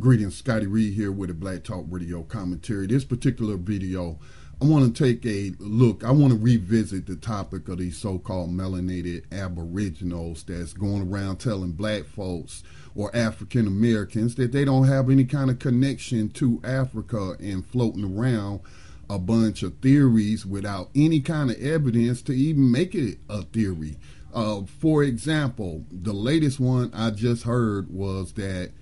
Greetings, Scotty Reed here with a Black Talk Radio commentary. This particular video, I want to take a look. I want to revisit the topic of these so-called melanated aboriginals that's going around telling black folks or African Americans that they don't have any kind of connection to Africa and floating around a bunch of theories without any kind of evidence to even make it a theory. Uh, for example, the latest one I just heard was that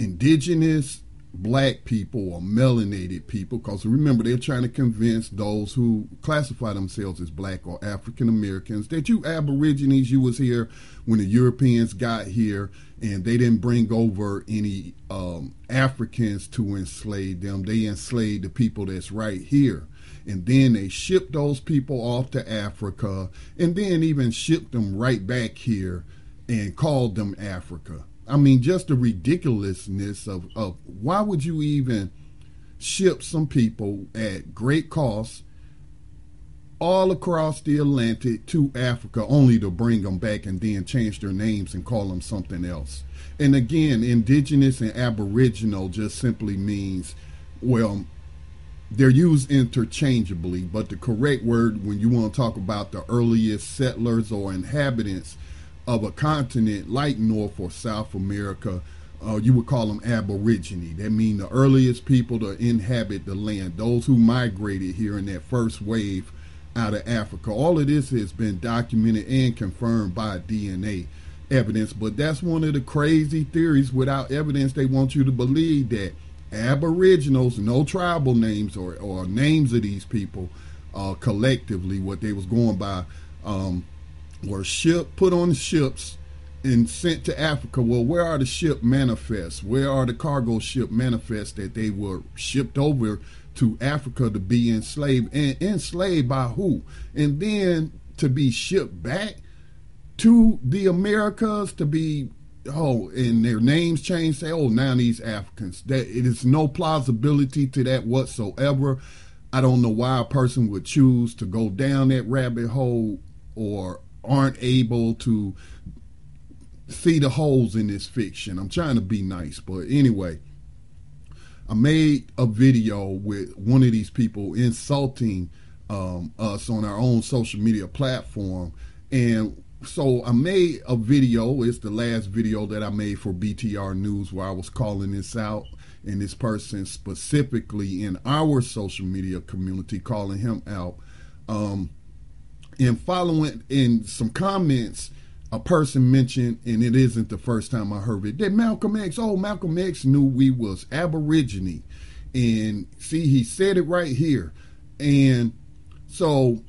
indigenous black people or melanated people, because remember, they're trying to convince those who classify themselves as black or African Americans that you Aborigines, you was here when the Europeans got here and they didn't bring over any um, Africans to enslave them. They enslaved the people that's right here. And then they shipped those people off to Africa and then even shipped them right back here and called them Africa. I mean, just the ridiculousness of, of why would you even ship some people at great cost all across the Atlantic to Africa only to bring them back and then change their names and call them something else. And again, indigenous and aboriginal just simply means, well, they're used interchangeably, but the correct word when you want to talk about the earliest settlers or inhabitants of a continent like North or South America, uh, you would call them aborigine. That mean the earliest people to inhabit the land, those who migrated here in that first wave out of Africa. All of this has been documented and confirmed by DNA evidence, but that's one of the crazy theories without evidence they want you to believe that aboriginals, no tribal names or, or names of these people, uh, collectively, what they was going by, um, were ship put on ships and sent to Africa. Well, where are the ship manifests? Where are the cargo ship manifests that they were shipped over to Africa to be enslaved and enslaved by who? And then to be shipped back to the Americas to be oh and their names changed say oh now these Africans that it is no plausibility to that whatsoever. I don't know why a person would choose to go down that rabbit hole or aren't able to see the holes in this fiction. I'm trying to be nice, but anyway, I made a video with one of these people insulting um, us on our own social media platform, and so I made a video. It's the last video that I made for BTR News where I was calling this out, and this person specifically in our social media community calling him out. Um, and following in some comments, a person mentioned, and it isn't the first time I heard it, that Malcolm X, oh, Malcolm X knew we was Aborigine. And see, he said it right here. And so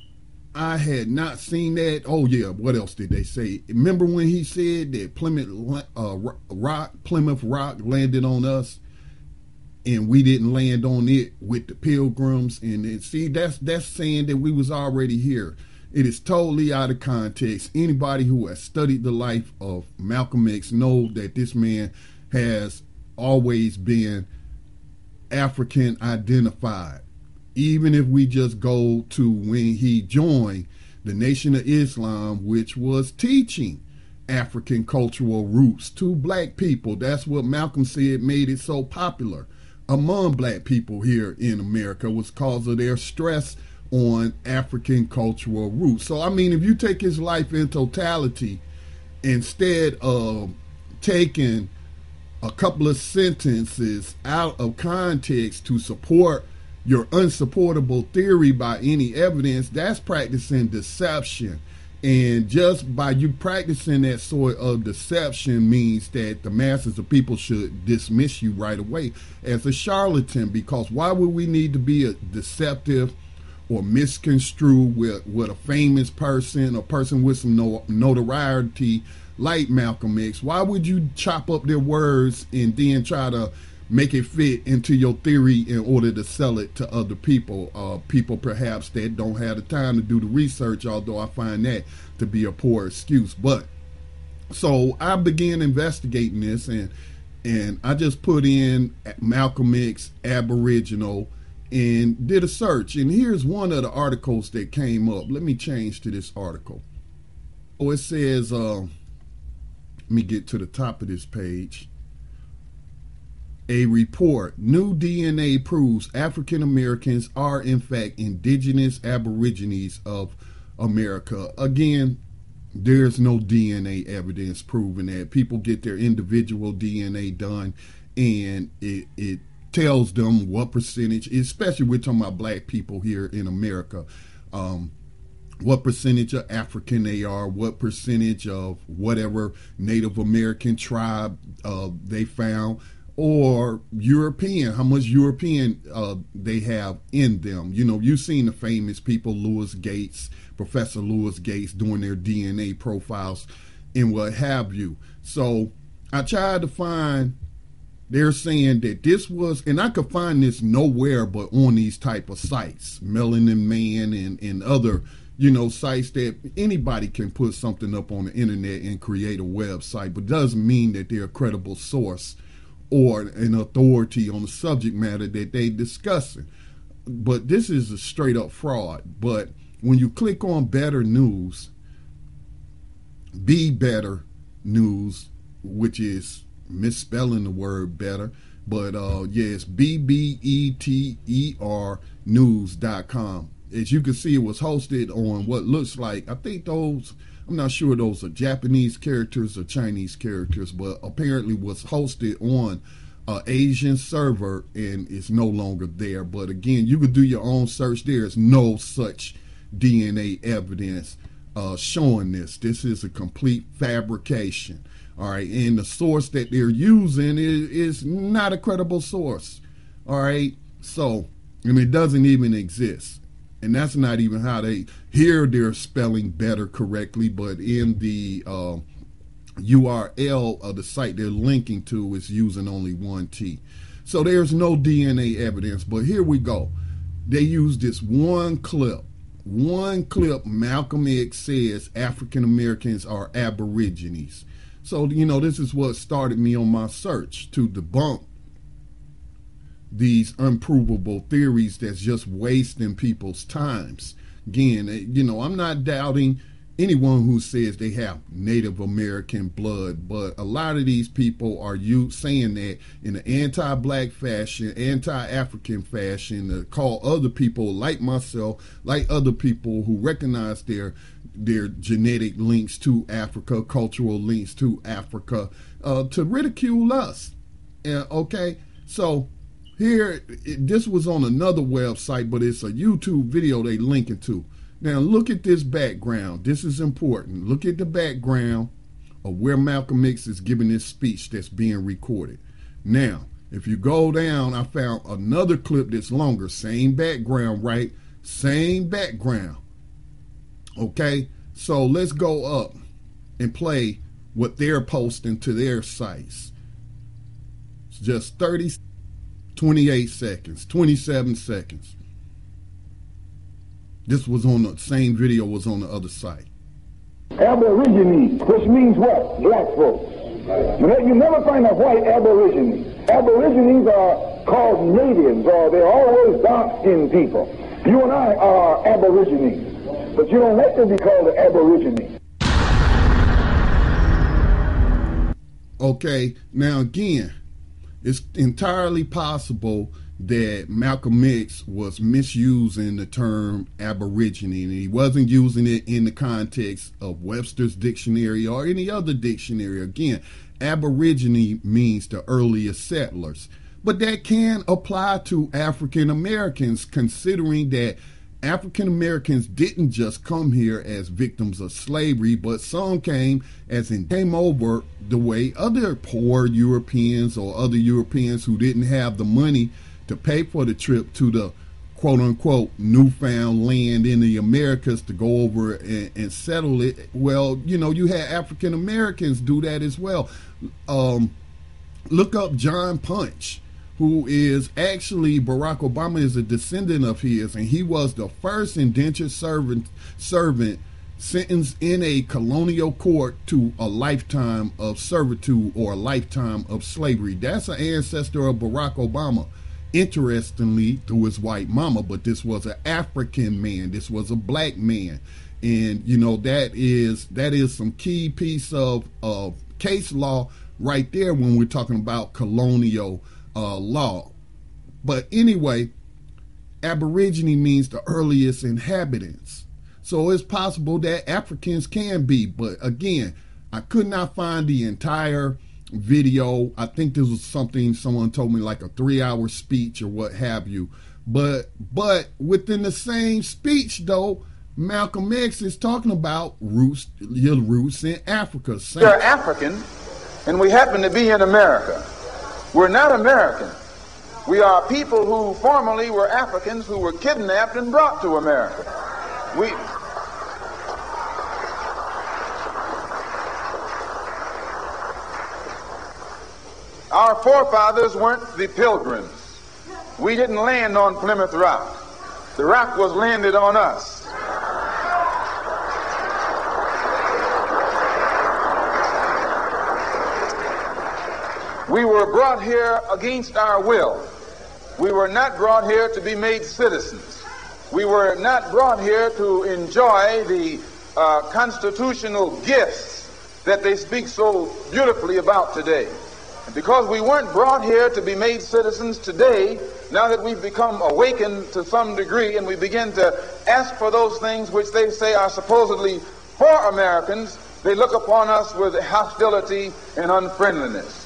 I had not seen that. Oh yeah, what else did they say? Remember when he said that Plymouth uh, Rock, Plymouth Rock landed on us, and we didn't land on it with the Pilgrims? And then, see, that's that's saying that we was already here. It is totally out of context. Anybody who has studied the life of Malcolm X know that this man has always been African identified. Even if we just go to when he joined the Nation of Islam, which was teaching African cultural roots to black people. That's what Malcolm said made it so popular among black people here in America was cause of their stress on African cultural roots. So, I mean, if you take his life in totality, instead of taking a couple of sentences out of context to support your unsupportable theory by any evidence, that's practicing deception. And just by you practicing that sort of deception means that the masses of people should dismiss you right away as a charlatan because why would we need to be a deceptive or misconstrue with, with a famous person, a person with some no, notoriety like Malcolm X? Why would you chop up their words and then try to make it fit into your theory in order to sell it to other people? Uh, people perhaps that don't have the time to do the research, although I find that to be a poor excuse. But so I began investigating this and and I just put in Malcolm X Aboriginal and did a search. And here's one of the articles that came up. Let me change to this article. Oh, it says, uh, let me get to the top of this page. a report new DNA proves African Americans are in fact indigenous aborigines of America. Again, there's no DNA evidence proving that. People get their individual DNA done and it, it tells them what percentage, especially we're talking about black people here in America, um, what percentage of African they are, what percentage of whatever Native American tribe uh, they found, or European, how much European uh, they have in them. You know, you've seen the famous people, Louis Gates, Professor Louis Gates, doing their DNA profiles and what have you. So I tried to find. They're saying that this was, and I could find this nowhere but on these type of sites, Melanin Man and and other you know, sites that anybody can put something up on the internet and create a website, but doesn't mean that they're a credible source or an authority on the subject matter that they discussing. But this is a straight up fraud. But when you click on better news, be better news, which is misspelling the word better, but uh yeah, yes, B B E T E R news.com as you can see, it was hosted on what looks like, I think those, I'm not sure those are Japanese characters or Chinese characters, but apparently was hosted on an Asian server and it's no longer there. But again, you could do your own search. There's no such DNA evidence uh, showing this. This is a complete fabrication. All right, and the source that they're using is, is not a credible source. All right, so and it doesn't even exist. And that's not even how they here they're spelling better correctly but in the uh, url of the site they're linking to is using only one t. So there's no dna evidence but here we go. They use this one clip. One clip malcolm x says african americans are aborigines so you know this is what started me on my search to debunk these unprovable theories that's just wasting people's times. Again, eh, you know, I'm not doubting anyone who says they have Native American blood, but a lot of these people are you saying that in an anti-black fashion, anti-African fashion, to call other people like myself, like other people who recognize their their genetic links to Africa, cultural links to Africa, uh, to ridicule us. Uh, okay, so here, it, this was on another website, but it's a YouTube video they linking to. Now, look at this background. This is important. Look at the background of where Malcolm X is giving this speech that's being recorded. Now, if you go down, I found another clip that's longer. Same background, right? Same background. Okay? So let's go up and play what they're posting to their sites. It's just 30 28 seconds, 27 seconds. This was on the same video was on the other site. Aborigines, which means what? Black folks. You never find a white aborigine. Aborigines are called natives, or they're always dark-skinned people. You and I are aborigines, but you don't like to be called an aborigine. Okay, now again, it's entirely possible that Malcolm X was misusing the term Aborigine, and he wasn't using it in the context of Webster's dictionary or any other dictionary. Again, Aborigine means the earliest settlers, but that can apply to African Americans, considering that African Americans didn't just come here as victims of slavery, but some came as in came over the way other poor Europeans or other Europeans who didn't have the money to pay for the trip to the quote unquote newfound land in the Americas to go over and, and settle it. Well, you know, you had African Americans do that as well. Um, look up John Punch who is actually Barack Obama is a descendant of his, and he was the first indentured servant servant sentenced in a colonial court to a lifetime of servitude or a lifetime of slavery. That's an ancestor of Barack Obama. Interestingly, through his white mama, but this was an African man. This was a black man, and you know that is that is some key piece of of case law right there when we're talking about colonial uh, law. But anyway, Aborigine means the earliest inhabitants. So it's possible that Africans can be, but again, I could not find the entire video. I think this was something someone told me like a three hour speech or what have you. But but within the same speech though, Malcolm X is talking about roots your roots in Africa. We're African and we happen to be in America. We're not American. We are people who formerly were Africans who were kidnapped and brought to America. We Our forefathers weren't the pilgrims. We didn't land on Plymouth Rock. The rock was landed on us. We were brought here against our will. We were not brought here to be made citizens. We were not brought here to enjoy the uh, constitutional gifts that they speak so beautifully about today. And because we weren't brought here to be made citizens today, now that we've become awakened to some degree and we begin to ask for those things which they say are supposedly for Americans, they look upon us with hostility and unfriendliness.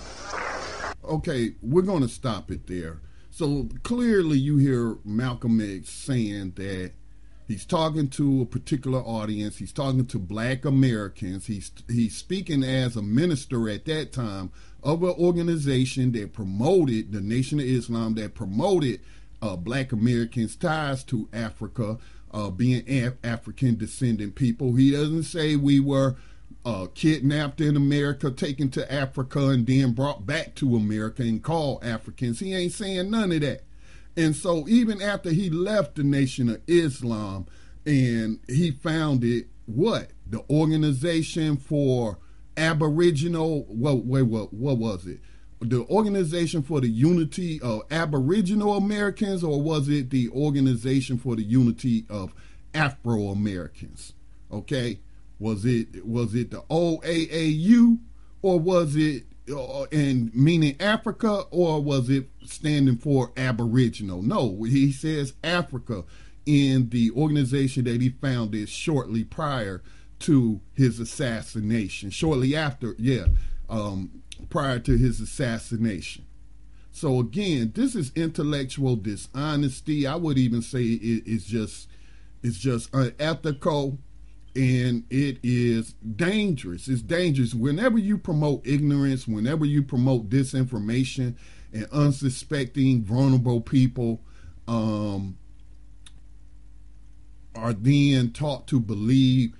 Okay, we're going to stop it there. So clearly, you hear Malcolm X saying that he's talking to a particular audience. He's talking to Black Americans. He's he's speaking as a minister at that time of an organization that promoted the Nation of Islam, that promoted uh, Black Americans' ties to Africa, uh, being Af- African descendant people. He doesn't say we were uh, kidnapped in America, taken to Africa, and then brought back to America and called Africans. He ain't saying none of that. And so, even after he left the Nation of Islam and he founded what? The Organization for Aboriginal, what, wait, what, what was it? The Organization for the Unity of Aboriginal Americans, or was it the Organization for the Unity of Afro Americans? Okay, was it was it the OAAU, or was it uh, and meaning Africa, or was it standing for Aboriginal? No, he says Africa in the organization that he founded shortly prior to his assassination. Shortly after, yeah, um, prior to his assassination. So again, this is intellectual dishonesty. I would even say it is just it's just unethical and it is dangerous. It's dangerous. Whenever you promote ignorance, whenever you promote disinformation and unsuspecting, vulnerable people um, are then taught to believe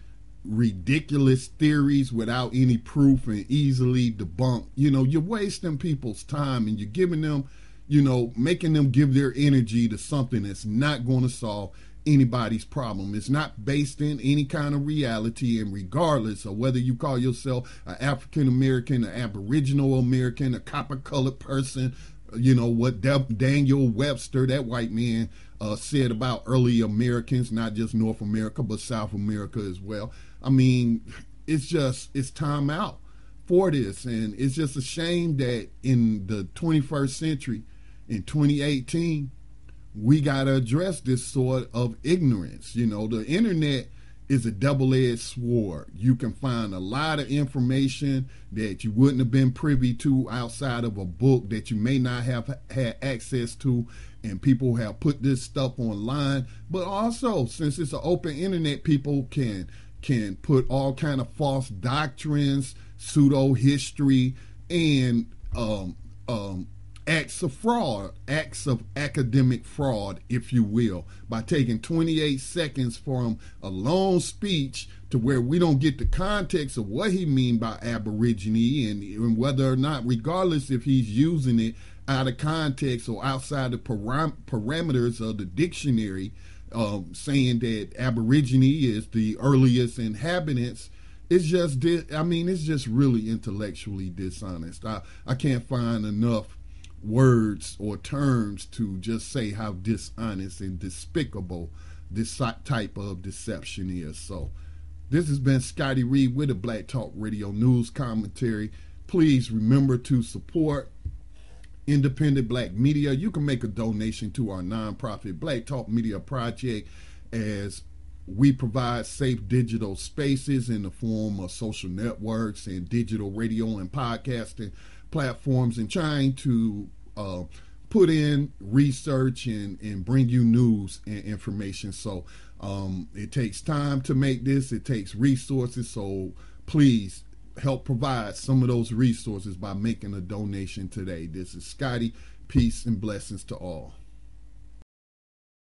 ridiculous theories without any proof and easily debunked. You know, you're wasting people's time and you're giving them, you know, making them give their energy to something that's not going to solve anybody's problem. It's not based in any kind of reality, and regardless of whether you call yourself an African American, an Aboriginal American, a copper colored person, you know what Daniel Webster, that white man, uh, said about early Americans, not just North America, but South America as well. I mean, it's just it's time out for this, and it's just a shame that in the 21st century, in 2018, we got to address this sort of ignorance. You know, the internet is a double-edged sword. You can find a lot of information that you wouldn't have been privy to outside of a book that you may not have had access to and people have put this stuff online but also since it's an open internet people can can put all kind of false doctrines pseudo history and um, um, acts of fraud, acts of academic fraud, if you will, by taking 28 seconds from a long speech to where we don't get the context of what he mean by aborigine and, and whether or not, regardless if he's using it out of context or outside the param- parameters of the dictionary, um, saying that aborigine is the earliest inhabitants it's just i mean it's just really intellectually dishonest. I i can't find enough words or terms to just say how dishonest and despicable this type of deception is. So, this has been Scotty Reed with the Black Talk Radio News Commentary. Please remember to support independent black media. You can make a donation to our nonprofit Black Talk Media Project as we provide safe digital spaces in the form of social networks and digital radio and podcasting platforms and trying to uh, put in research and, and bring you news and information. So um, it takes time to make this, it takes resources. So please help provide some of those resources by making a donation today. This is Scotty. Peace and blessings to all.